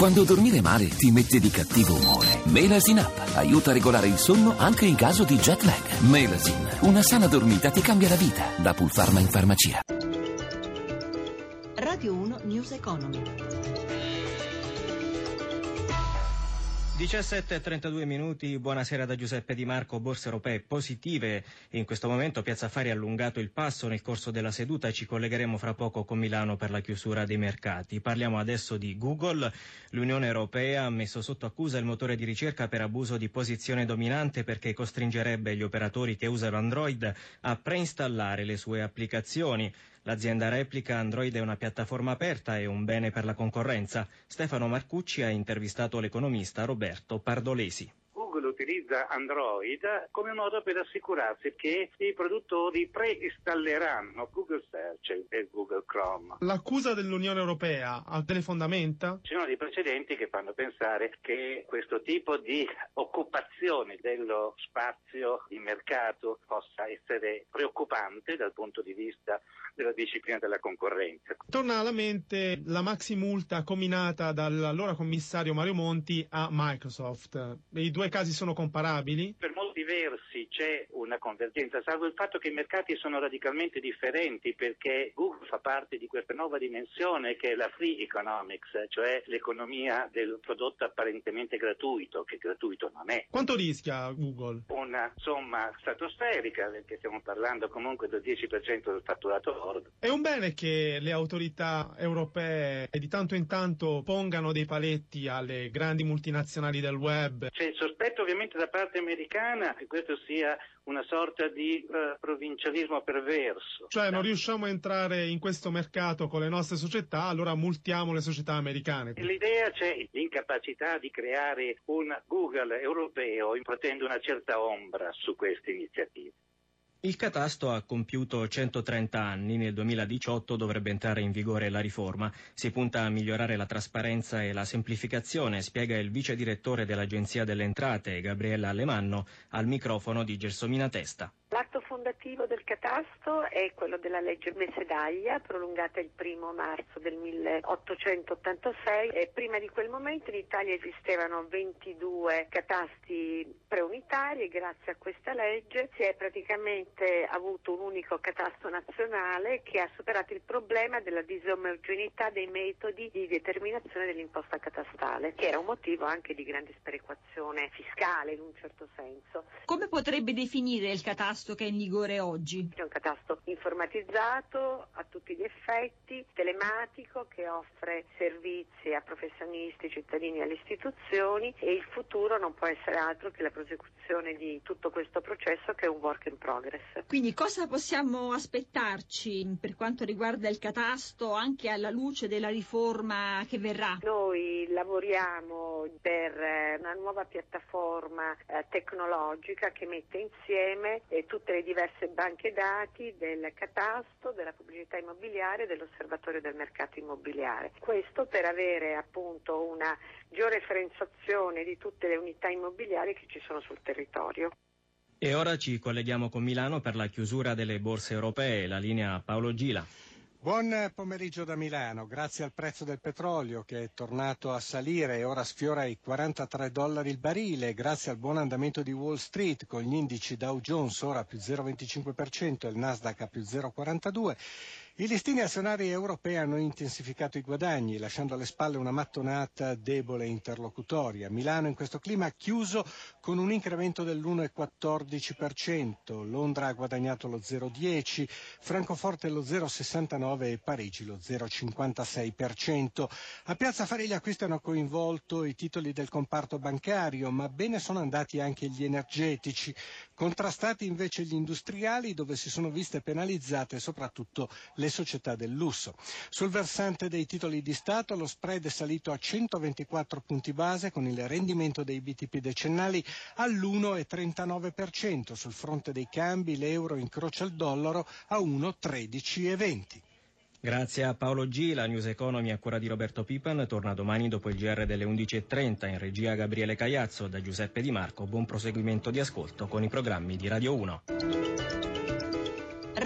Quando dormire male ti mette di cattivo umore. Melasin Up aiuta a regolare il sonno anche in caso di jet lag. Melasin, una sana dormita ti cambia la vita. Da Pulpharma in farmacia. Radio 1 News Economy. 17.32 minuti, buonasera da Giuseppe Di Marco, borse europee positive, in questo momento Piazza Affari ha allungato il passo nel corso della seduta. E ci collegheremo fra poco con Milano per la chiusura dei mercati. Parliamo adesso di Google, l'Unione Europea ha messo sotto accusa il motore di ricerca per abuso di posizione dominante perché costringerebbe gli operatori che usano Android a preinstallare le sue applicazioni. L'azienda replica Android è una piattaforma aperta e un bene per la concorrenza. Stefano Marcucci ha intervistato l'economista Roberto Pardolesi utilizza Android come modo per assicurarsi che i produttori preinstalleranno Google Search e Google Chrome. L'accusa dell'Unione Europea ha delle fondamenta? Ci sono dei precedenti che fanno pensare che questo tipo di occupazione dello spazio di mercato possa essere preoccupante dal punto di vista della disciplina della concorrenza. Torna alla mente la maxi multa combinata dall'allora commissario Mario Monti a Microsoft. I due casi sono comparabili? Per molti versi c'è una convergenza, salvo il fatto che i mercati sono radicalmente differenti perché Google fa parte di questa nuova dimensione che è la free economics, cioè l'economia del prodotto apparentemente gratuito, che gratuito non è. Quanto rischia Google? Una somma stratosferica, perché stiamo parlando comunque del 10% del fatturato lordo. È un bene che le autorità europee di tanto in tanto pongano dei paletti alle grandi multinazionali del web. C'è il sospetto ovviamente da parte americana che questo sia una sorta di uh, provincialismo perverso. Cioè non riusciamo a entrare in questo mercato con le nostre società, allora multiamo le società americane. L'idea c'è l'incapacità di creare un Google europeo improtendo una certa ombra su queste iniziative. Il catasto ha compiuto 130 anni, nel 2018 dovrebbe entrare in vigore la riforma. Si punta a migliorare la trasparenza e la semplificazione, spiega il vice direttore dell'Agenzia delle Entrate, Gabriella Alemanno, al microfono di Gelsomina Testa. L'atto fondativo del catasto è quello della legge Messedaglia, prolungata il primo marzo del 1886 e prima di quel momento in Italia esistevano 22 catasti preunitari e grazie a questa legge si è praticamente avuto un unico catasto nazionale che ha superato il problema della disomogeneità dei metodi di determinazione dell'imposta catastale, che era un motivo anche di grande sperequazione fiscale in un certo senso. Come potrebbe definire il catasto? catasto che è in vigore oggi? È un catasto informatizzato a tutti gli effetti, telematico, che offre servizi a professionisti, cittadini e alle istituzioni e il futuro non può essere altro che la prosecuzione di tutto questo processo che è un work in progress. Quindi cosa possiamo aspettarci per quanto riguarda il catasto anche alla luce della riforma che verrà? Noi lavoriamo per eh, una nuova piattaforma eh, tecnologica che mette insieme eh, tutte le diverse banche dati del catasto, della pubblicità immobiliare e dell'osservatorio del mercato immobiliare. Questo per avere appunto una georeferenziazione di tutte le unità immobiliari che ci sono sul territorio. E ora ci colleghiamo con Milano per la chiusura delle borse europee, la linea Paolo Gila. Buon pomeriggio da Milano, grazie al prezzo del petrolio che è tornato a salire e ora sfiora i 43 dollari il barile, grazie al buon andamento di Wall Street con gli indici Dow Jones ora più 0,25% e il Nasdaq a più 0,42%. I listini azionari europei hanno intensificato i guadagni, lasciando alle spalle una mattonata debole e interlocutoria. Milano in questo clima ha chiuso con un incremento dell'1,14%, Londra ha guadagnato lo 0,10%, Francoforte lo 0,69% e Parigi lo 0,56%. A Piazza Fari gli acquisti hanno coinvolto i titoli del comparto bancario, ma bene sono andati anche gli energetici, contrastati invece gli industriali dove si sono viste penalizzate soprattutto le società del lusso. Sul versante dei titoli di Stato lo spread è salito a 124 punti base con il rendimento dei BTP decennali all'1,39%. Sul fronte dei cambi l'euro incrocia il dollaro a 1,13,20. Grazie a Paolo G. La News Economy a cura di Roberto Pipan torna domani dopo il GR delle 11.30 in regia Gabriele Cagliazzo da Giuseppe Di Marco. Buon proseguimento di ascolto con i programmi di Radio 1.